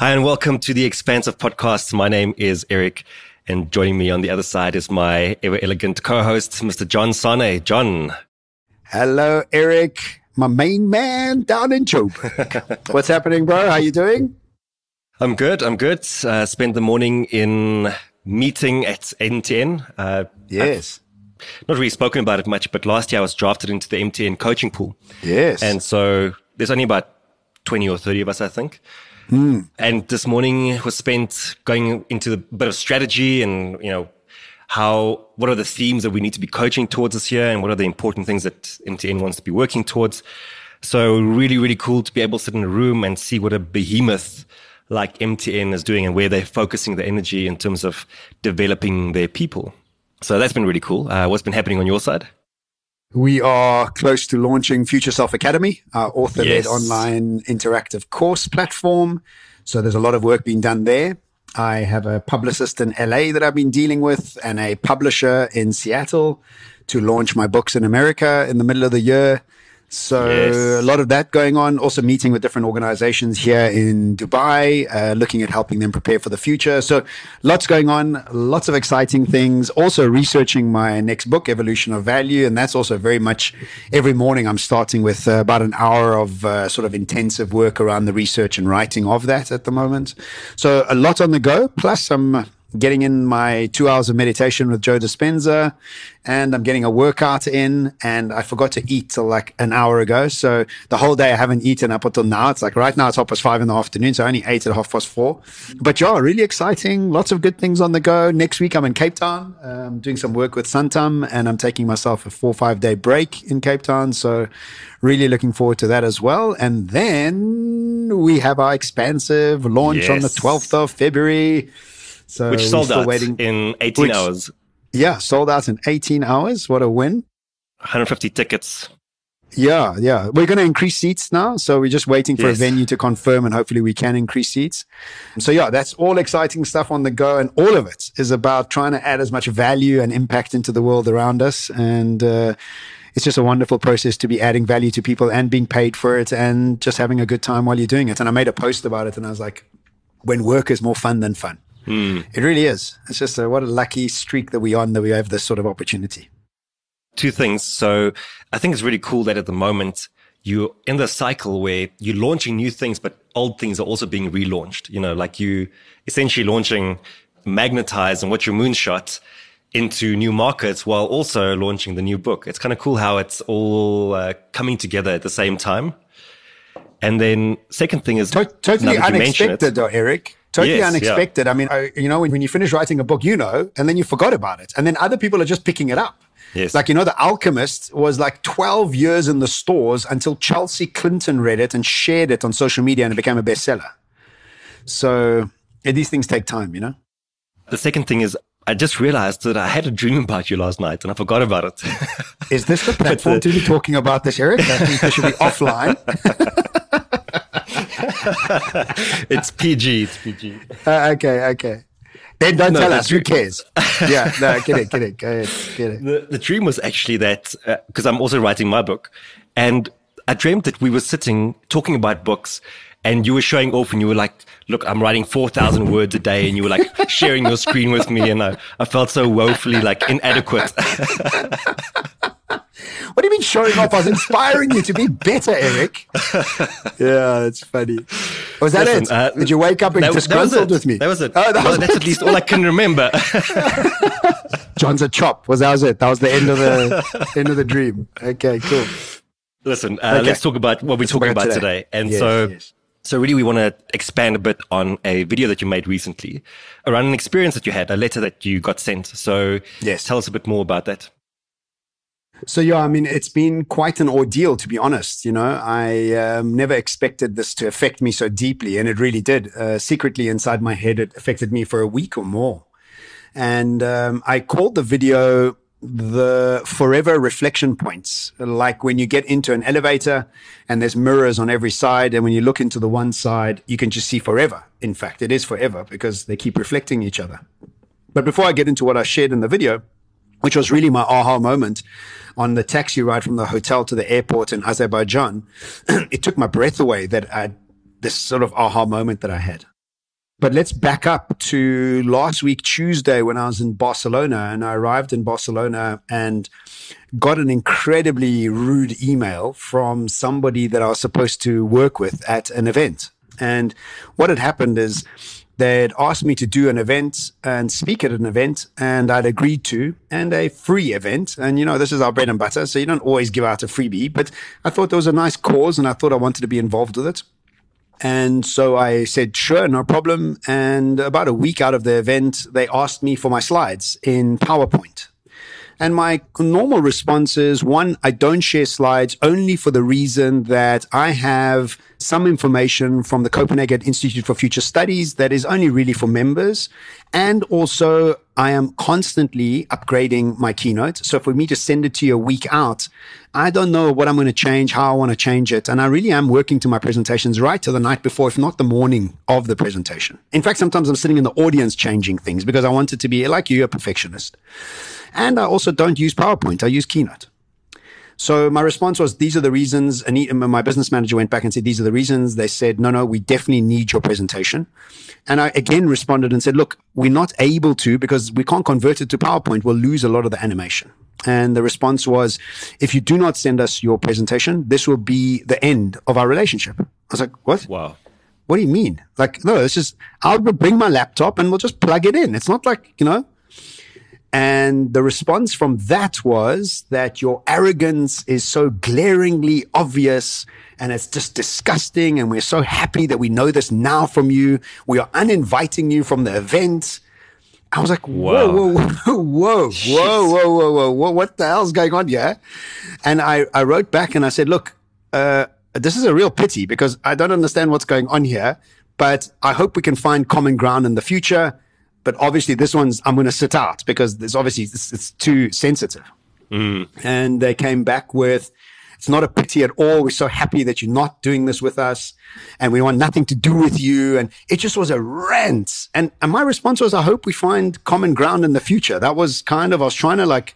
Hi, and welcome to the Expansive Podcast. My name is Erik, and joining me on the other side is my ever elegant co-host, Mr. John Sanei. John. Hello, Erik, my main man down in Joburg. What's happening, bro? How are you doing? I'm good. I'm good. Uh, spent the morning in meeting at MTN. Uh, yes. I've not really spoken about it much, but last year I was drafted into the MTN coaching pool. Yes. And so there's only about 20 or 30 of us, I think. Mm. And this morning was spent going into a bit of strategy and, you know, how, what are the themes that we need to be coaching towards this year and what are the important things that MTN wants to be working towards. So really, really cool to be able to sit in a room and see what a behemoth like MTN is doing and where they're focusing the energy in terms of developing their people. So that's been really cool. Uh, what's been happening on your side? We are close to launching Future Self Academy, our author led yes. online interactive course platform. So there's a lot of work being done there. I have a publicist in LA that I've been dealing with and a publisher in Seattle to launch my books in America in the middle of the year. So yes. a lot of that going on. Also meeting with different organizations here in Dubai, uh, looking at helping them prepare for the future. So lots going on, lots of exciting things. Also researching my next book, Evolution of Value, and that's also very much every morning. I'm starting with uh, about an hour of uh, sort of intensive work around the research and writing of that at the moment. So a lot on the go. Plus some getting in my two hours of meditation with Joe Dispenza and I'm getting a workout in and I forgot to eat till like an hour ago. So the whole day I haven't eaten up until now. It's like right now it's half past five in the afternoon. So I only ate at half past four, but yeah, really exciting. Lots of good things on the go. Next week I'm in Cape Town, um, doing some work with Santam and I'm taking myself a four, five day break in Cape Town. So really looking forward to that as well. And then we have our expansive launch yes. on the 12th of February. So which sold out waiting. in 18 which, hours. Yeah, sold out in 18 hours. What a win! 150 tickets. Yeah, yeah. We're going to increase seats now. So we're just waiting for yes. a venue to confirm and hopefully we can increase seats. So yeah, that's all exciting stuff on the go. And all of it is about trying to add as much value and impact into the world around us. And, uh, it's just a wonderful process to be adding value to people and being paid for it and just having a good time while you're doing it. And I made a post about it and I was like, when work is more fun than fun. Mm. It really is. It's just a, what a lucky streak that we're on that we have this sort of opportunity. Two things. So I think it's really cool that at the moment you're in the cycle where you're launching new things, but old things are also being relaunched. You know, like you essentially launching Magnetize and What's Your Moonshot into new markets while also launching the new book. It's kind of cool how it's all uh, coming together at the same time. And then second thing is to- totally unexpected, though, Erik totally yes, unexpected. Yeah. I mean, I, you know, when, when you finish writing a book, you know, and then you forgot about it. And then other people are just picking it up. Yes. Like, you know, The Alchemist was like 12 years in the stores until Chelsea Clinton read it and shared it on social media and it became a bestseller. So these things take time, you know? The second thing is, I just realized that I had a dream about you last night and I forgot about it. is this the platform the, to be talking about this, Eric? I think I should be offline. it's PG. It's PG. Uh, okay, okay. Then don't no, tell us. Dream- Who cares? yeah, no, get it, get it, go ahead, get it. The, the dream was actually that because uh, I'm also writing my book, and I dreamed that we were sitting talking about books, and you were showing off, and you were like, "Look, I'm writing four thousand words a day," and you were like sharing your screen with me, and I, I felt so woefully like inadequate. What do you mean showing off? I was inspiring you to be better, Erik. yeah, that's funny. Was that Listen, it? Uh, Did you wake up and that, disgruntled that with me? That was it. Oh, that well, was that's at least all I can remember. John's a chop. Was that was it? That was the end of the end of the dream. Okay, cool. Listen, uh, okay. let's talk about what we're let's talking about today. today. And yes, so, yes. so really, we want to expand a bit on a video that you made recently around an experience that you had, a letter that you got sent. So, yes, tell us a bit more about that. So yeah, I mean, it's been quite an ordeal to be honest. You know, I um, never expected this to affect me so deeply, and it really did. Uh, secretly inside my head, it affected me for a week or more. And um, I called the video the forever reflection points. Like when you get into an elevator and there's mirrors on every side, and when you look into the one side, you can just see forever. In fact, it is forever because they keep reflecting each other. But before I get into what I shared in the video, which was really my aha moment on the taxi ride from the hotel to the airport in Azerbaijan. it took my breath away that I, this sort of aha moment that I had. But let's back up to last week, Tuesday, when I was in Barcelona and I arrived in Barcelona and got an incredibly rude email from somebody that I was supposed to work with at an event. And what had happened is they'd asked me to do an event and speak at an event, and I'd agreed to, and a free event. And, you know, this is our bread and butter, so you don't always give out a freebie, but I thought there was a nice cause and I thought I wanted to be involved with it. And so I said, sure, no problem. And about a week out of the event, they asked me for my slides in PowerPoint. And my normal response is one, I don't share slides only for the reason that I have some information from the Copenhagen Institute for Future Studies that is only really for members. And also, I am constantly upgrading my keynote. So for me to send it to you a week out, I don't know what I'm going to change, how I want to change it. And I really am working to my presentations right to the night before, if not the morning of the presentation. In fact, sometimes I'm sitting in the audience changing things because I want it to be like you, a perfectionist. And I also don't use PowerPoint. I use Keynote. So my response was, these are the reasons. And my business manager went back and said, these are the reasons. They said, no, no, we definitely need your presentation. And I again responded and said, look, we're not able to because we can't convert it to PowerPoint. We'll lose a lot of the animation. And the response was, if you do not send us your presentation, this will be the end of our relationship. I was like, what? Wow. What do you mean? Like, no, it's just, I'll bring my laptop and we'll just plug it in. It's not like, you know, and the response from that was that your arrogance is so glaringly obvious and it's just disgusting. And we're so happy that we know this now from you. We are uninviting you from the event. I was like, whoa, whoa, whoa, whoa, whoa, whoa, whoa, whoa, whoa, what the hell's going on here? And I, I wrote back and I said, look, uh, this is a real pity because I don't understand what's going on here, but I hope we can find common ground in the future but obviously this one's I'm going to sit out because there's obviously it's, it's too sensitive. Mm. And they came back with, it's not a pity at all. We're so happy that you're not doing this with us and we want nothing to do with you. And it just was a rant. And, and my response was, I hope we find common ground in the future. That was kind of, I was trying to like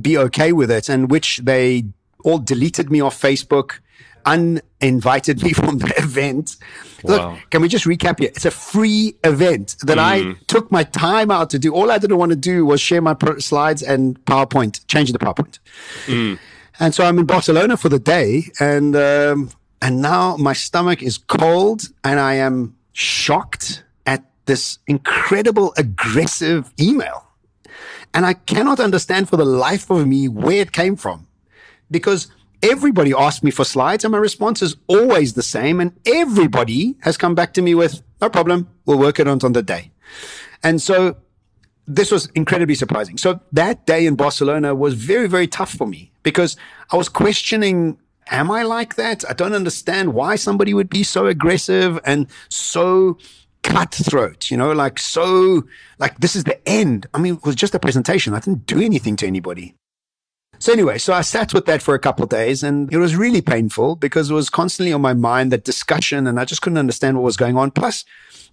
be okay with it and which they all deleted me off Facebook uninvited me from the event. Wow. Look, can we just recap here? It's a free event that mm. I took my time out to do. All I didn't want to do was share my slides and PowerPoint, change the PowerPoint. Mm. And so I'm in Barcelona for the day, and um, and now my stomach is cold, and I am shocked at this incredible aggressive email. And I cannot understand for the life of me where it came from. Because everybody asked me for slides and my response is always the same. And everybody has come back to me with no problem. We'll work it on on the day. And so this was incredibly surprising. So that day in Barcelona was very, very tough for me because I was questioning, am I like that? I don't understand why somebody would be so aggressive and so cutthroat, you know, like so, like this is the end. I mean, it was just a presentation. I didn't do anything to anybody. So anyway, so I sat with that for a couple of days and it was really painful because it was constantly on my mind, that discussion, and I just couldn't understand what was going on. Plus,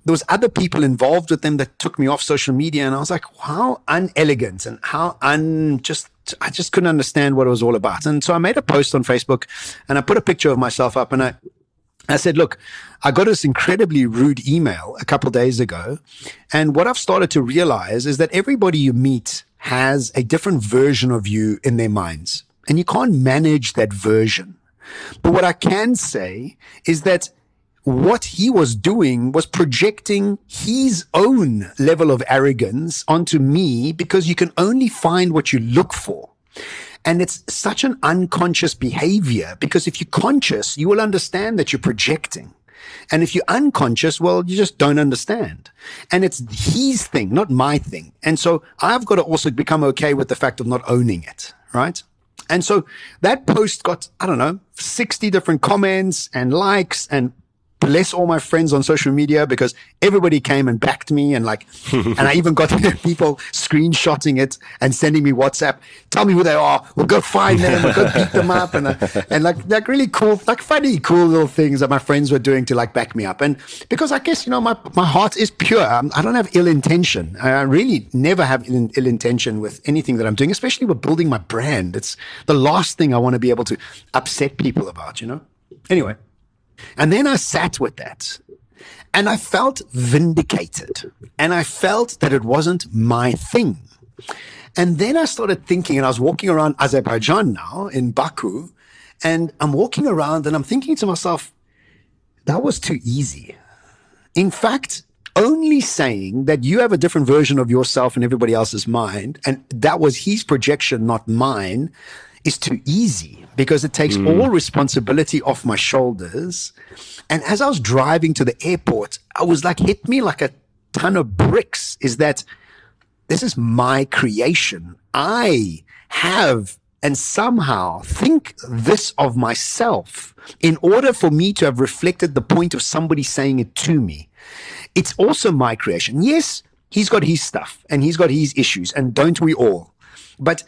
there was other people involved with them that took me off social media and I was like, how unelegant and how un just I just couldn't understand what it was all about. And so I made a post on Facebook and I put a picture of myself up and I I said, look, I got this incredibly rude email a couple of days ago. And what I've started to realize is that everybody you meet has a different version of you in their minds. And you can't manage that version. But what I can say is that what he was doing was projecting his own level of arrogance onto me because you can only find what you look for. And it's such an unconscious behavior because if you're conscious, you will understand that you're projecting. And if you're unconscious, well, you just don't understand. And it's his thing, not my thing. And so I've got to also become okay with the fact of not owning it, right? And so that post got, I don't know, 60 different comments and likes and bless all my friends on social media because everybody came and backed me and like and I even got people screenshotting it and sending me WhatsApp. Tell me who they are. We'll go find them. We'll go beat them up. And uh, and like like really cool like funny cool little things that my friends were doing to like back me up. And because I guess you know my my heart is pure. I'm, I do not have ill intention. I really never have Ill, Ill intention with anything that I'm doing especially with building my brand. It's the last thing I want to be able to upset people about you know? Anyway and then I sat with that. And I felt vindicated and I felt that it wasn't my thing. And then I started thinking, and I was walking around Azerbaijan now in Baku, and I'm walking around and I'm thinking to myself, that was too easy. In fact, only saying that you have a different version of yourself in everybody else's mind, and that was his projection, not mine, is too easy because it takes mm. all responsibility off my shoulders. And as I was driving to the airport, I was like, hit me like a ton of bricks is that this is my creation. I have and somehow think this of myself in order for me to have reflected the point of somebody saying it to me. It's also my creation. Yes, he's got his stuff and he's got his issues and don't we all? But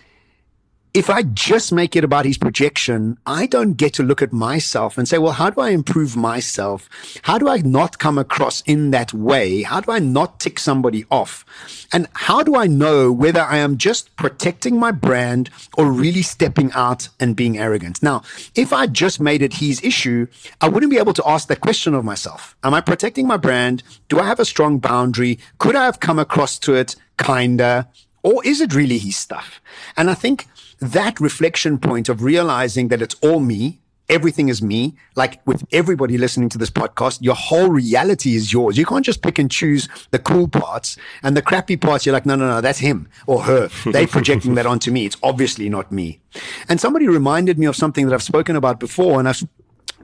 if I just make it about his projection, I don't get to look at myself and say, well, how do I improve myself? How do I not come across in that way? How do I not tick somebody off? And how do I know whether I am just protecting my brand or really stepping out and being arrogant? Now, if I just made it his issue, I wouldn't be able to ask that question of myself. Am I protecting my brand? Do I have a strong boundary? Could I have come across to it kinder? Or is it really his stuff? And I think that reflection point of realizing that it's all me, everything is me, like with everybody listening to this podcast, your whole reality is yours. You can't just pick and choose the cool parts and the crappy parts. You're like, no, no, no, that's him or her. They're projecting that onto me. It's obviously not me. And somebody reminded me of something that I've spoken about before and I've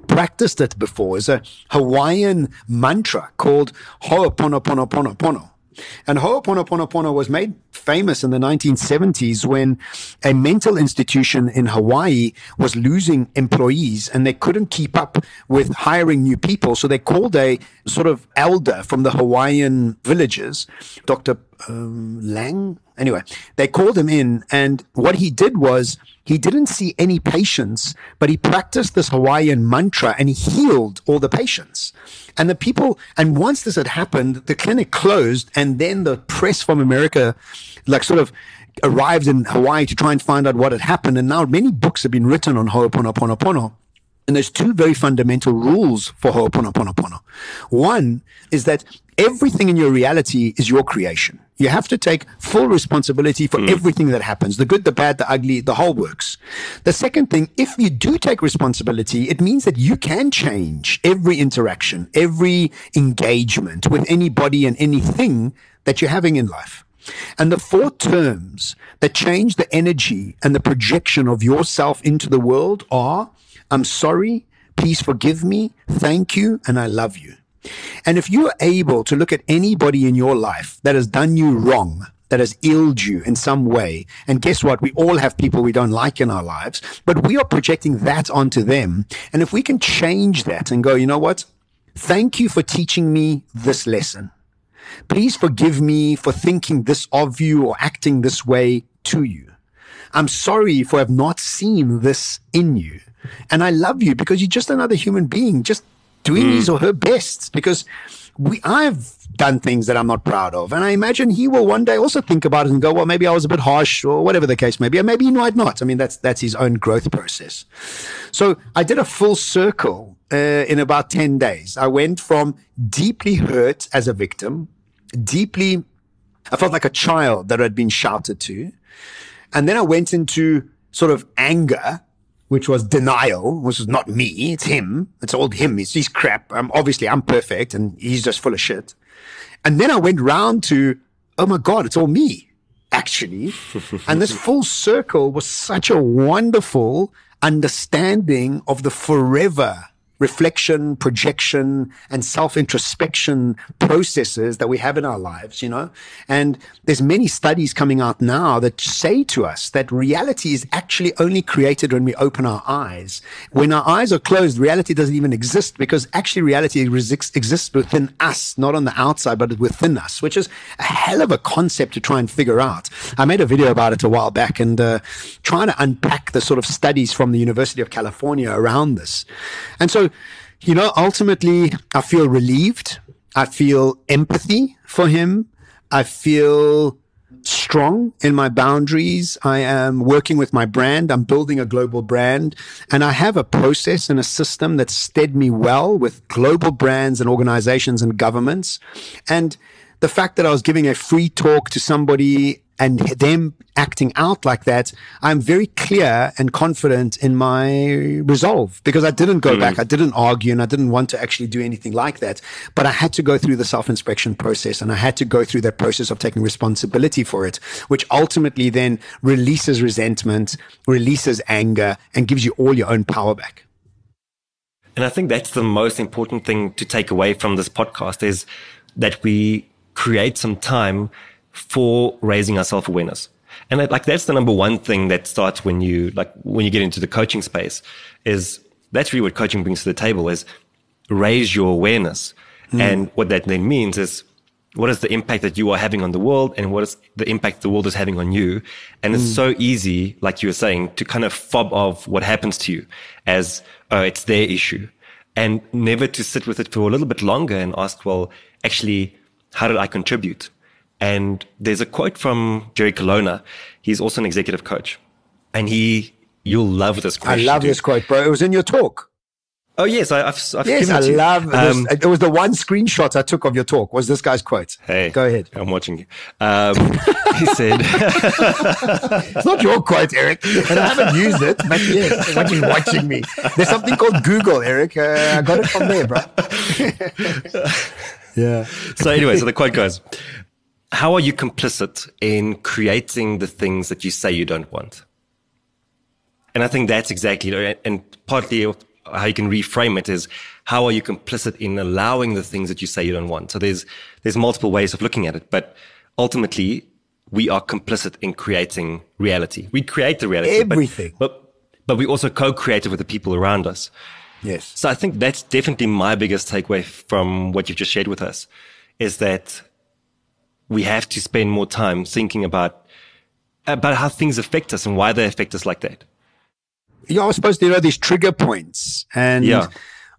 practiced it before is a Hawaiian mantra called Ho'oponoponoponopono. And Ho'oponoponopono was made famous in the 1970s when a mental institution in Hawaii was losing employees and they couldn't keep up with hiring new people. So they called a sort of elder from the Hawaiian villages, Dr. Um, Lang. Anyway, they called him in and what he did was he didn't see any patients, but he practiced this Hawaiian mantra and he healed all the patients. And the people, and once this had happened, the clinic closed, and then the press from America, like sort of arrived in Hawaii to try and find out what had happened. And now many books have been written on Ho'oponopono. And there's two very fundamental rules for Ho'oponopono. One is that everything in your reality is your creation. You have to take full responsibility for mm. everything that happens the good, the bad, the ugly, the whole works. The second thing, if you do take responsibility, it means that you can change every interaction, every engagement with anybody and anything that you're having in life. And the four terms that change the energy and the projection of yourself into the world are I'm sorry, please forgive me, thank you, and I love you. And if you're able to look at anybody in your life that has done you wrong, that has illed you in some way, and guess what? We all have people we don't like in our lives, but we are projecting that onto them. And if we can change that and go, you know what? Thank you for teaching me this lesson. Please forgive me for thinking this of you or acting this way to you. I'm sorry for have not seen this in you. And I love you because you're just another human being. Just doing mm. his or her best because we I've done things that I'm not proud of. And I imagine he will one day also think about it and go, well, maybe I was a bit harsh or whatever the case may be. Or maybe he might not. I mean, that's, that's his own growth process. So I did a full circle uh, in about 10 days. I went from deeply hurt as a victim, deeply, I felt like a child that had been shouted to. And then I went into sort of anger which was denial, which is not me, it's him. It's all him. It's his crap. I'm obviously I'm perfect and he's just full of shit. And then I went round to, oh my God, it's all me, actually. and this full circle was such a wonderful understanding of the forever reflection, projection, and self-introspection processes that we have in our lives, you know? And there's many studies coming out now that say to us that reality is actually only created when we open our eyes. When our eyes are closed, reality doesn't even exist because actually reality exists within us, not on the outside, but within us, which is a hell of a concept to try and figure out. I made a video about it a while back and uh, trying to unpack the sort of studies from the University of California around this. And so you know, ultimately, I feel relieved. I feel empathy for him. I feel strong in my boundaries. I am working with my brand. I'm building a global brand and I have a process and a system that stead me well with global brands and organizations and governments. And the fact that I was giving a free talk to somebody and them acting out like that, I'm very clear and confident in my resolve because I didn't go mm. back. I didn't argue and I didn't want to actually do anything like that. But I had to go through the self inspection process and I had to go through that process of taking responsibility for it, which ultimately then releases resentment, releases anger, and gives you all your own power back. And I think that's the most important thing to take away from this podcast is that we create some time for raising our self awareness. And that, like that's the number one thing that starts when you like when you get into the coaching space is that's really what coaching brings to the table is raise your awareness. Mm. And what that then means is what is the impact that you are having on the world and what is the impact the world is having on you. And mm. it's so easy, like you were saying, to kind of fob off what happens to you as, oh, it's their issue and never to sit with it for a little bit longer and ask, well, actually, how did I contribute? And there's a quote from Jerry Colonna. He's also an executive coach. And he, you'll love this quote. I love this quote, bro. It was in your talk. Oh yes, I, have I've yes, I love. Um, it was the one screenshot I took of your talk. Was this guy's quote? Hey, go ahead. I'm watching you. Um, he said, "It's not your quote, Erik, and I haven't used it, but yes, watching watching me. There's something called Google, Erik. Uh, I got it from there, bro." yeah. So anyway, so the quote goes: how are you complicit in creating the things that you say you don't want? And I think that's exactly, and partly how you can reframe it is how are you complicit in allowing the things that you say you don't want? So there's, there's multiple ways of looking at it, but ultimately we are complicit in creating reality. We create the reality. Everything. But, but, but we also co-create it with the people around us. Yes. So I think that's definitely my biggest takeaway from what you've just shared with us is that we have to spend more time thinking about about how things affect us and why they affect us like that. Yeah, I suppose there are these trigger points, and yeah.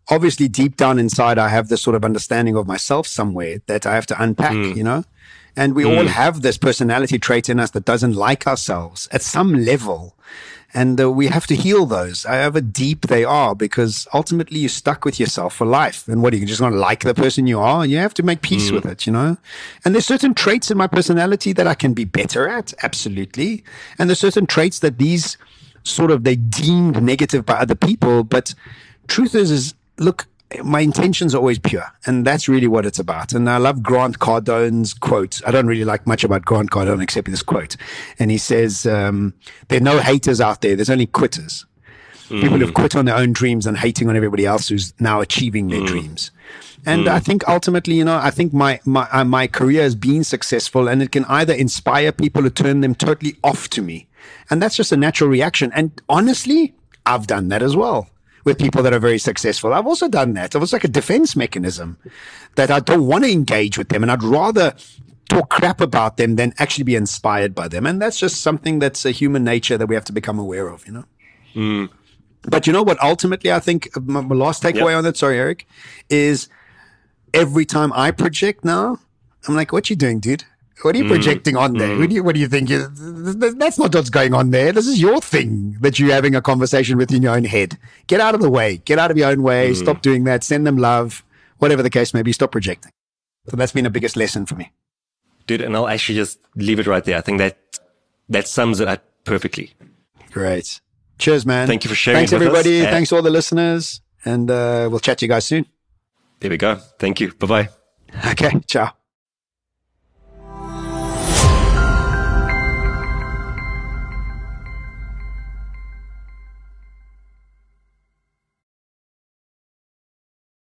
obviously deep down inside, I have this sort of understanding of myself somewhere that I have to unpack. Mm. You know, and we mm. all have this personality trait in us that doesn't like ourselves at some level. And uh, we have to heal those, however deep they are, because ultimately you're stuck with yourself for life. And what are you just going to like the person you are? You have to make peace mm. with it, you know? And there's certain traits in my personality that I can be better at. Absolutely. And there's certain traits that these sort of, they deemed negative by other people. But truth is, is look, my intentions are always pure. And that's really what it's about. And I love Grant Cardone's quote. I don't really like much about Grant Cardone except this quote. And he says, um, there are no haters out there. There's only quitters. Mm. People who've quit on their own dreams and hating on everybody else who's now achieving their mm. dreams. And mm. I think ultimately, you know, I think my, my, uh, my career has been successful and it can either inspire people or turn them totally off to me. And that's just a natural reaction. And honestly, I've done that as well with people that are very successful. I've also done that. It was like a defense mechanism that I don't want to engage with them and I'd rather talk crap about them than actually be inspired by them. And that's just something that's a human nature that we have to become aware of, you know? Mm. But you know what? Ultimately, I think my, my last takeaway yep. on that, sorry, Erik, is every time I project now, I'm like, what you doing, dude? What are you mm. projecting on there? Mm. What do you, what do you think? That's not what's going on there. This is your thing that you're having a conversation with in your own head. Get out of the way. Get out of your own way. Mm. Stop doing that. Send them love. Whatever the case may be, stop projecting. So that's been the biggest lesson for me. Dude, and I'll actually just leave it right there. I think that that sums it up perfectly. Great. Cheers, man. Thank you for sharing. Thanks, everybody. Thanks all the listeners. And uh, we'll chat to you guys soon. There we go. Thank you. Bye bye. Okay. Ciao.